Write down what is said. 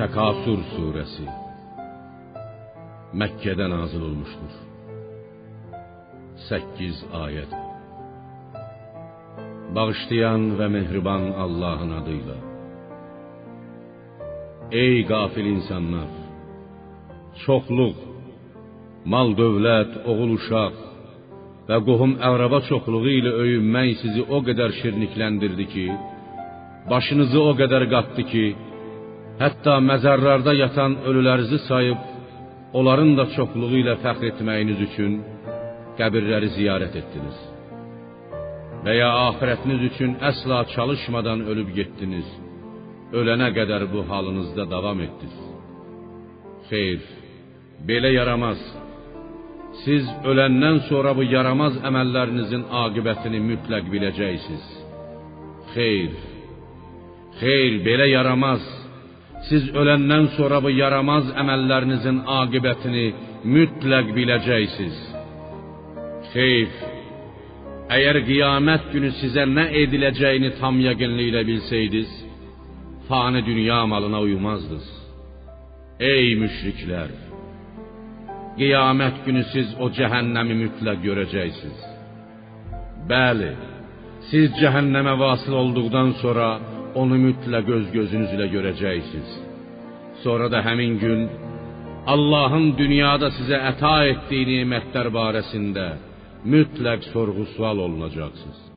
Təkasür surəsi Məkkədə nazil olmuşdur. 8 ayət. Bağışlayan və mehriban Allahın adıyla. Ey qafil insanlar! Çoxluq, mal dövlət, oğul uşaq və qohum əqraba çoxluğu ilə öyünmək sizi o qədər şirnikləndirdi ki, başınızı o qədər qatdı ki, hətta məzarlarda yatan ölülərinizi sayıb onların da çoxluğu ilə fəxr etməyiniz üçün qəbirləri ziyarət etdiniz. Və ya axirətiniz üçün əsla çalışmadan ölüb getdiniz. Ölənə qədər bu halınızda davam etdiniz. Xeyr, belə yaramaz. Siz öləndən sonra bu yaramaz əməllərinizin aqibətini mütləq biləcəksiniz. Xeyr, xeyr, belə yaramaz. Siz öləndən sonra bu yaramaz əməllərinizin aqibətini mütləq biləcəksiniz. Xeyr, əgər qiyamət günü sizə nə ediləcəyini tam yəqinliklə bilsəydiniz, fani dünya malına uymazdınız. Ey müşriklər! Qiyamət günü siz o cəhənnəmi mütləq görəcəksiniz. Bəli, siz cəhənnəmə vasıl olduqdan sonra onu mütləq göz gözünüzlə görəcəksiniz. Sonra da həmin gün Allahın dünyada sizə əta etdiyi nemətlər barəsində mütləq sorğu-sual olunacaqsınız.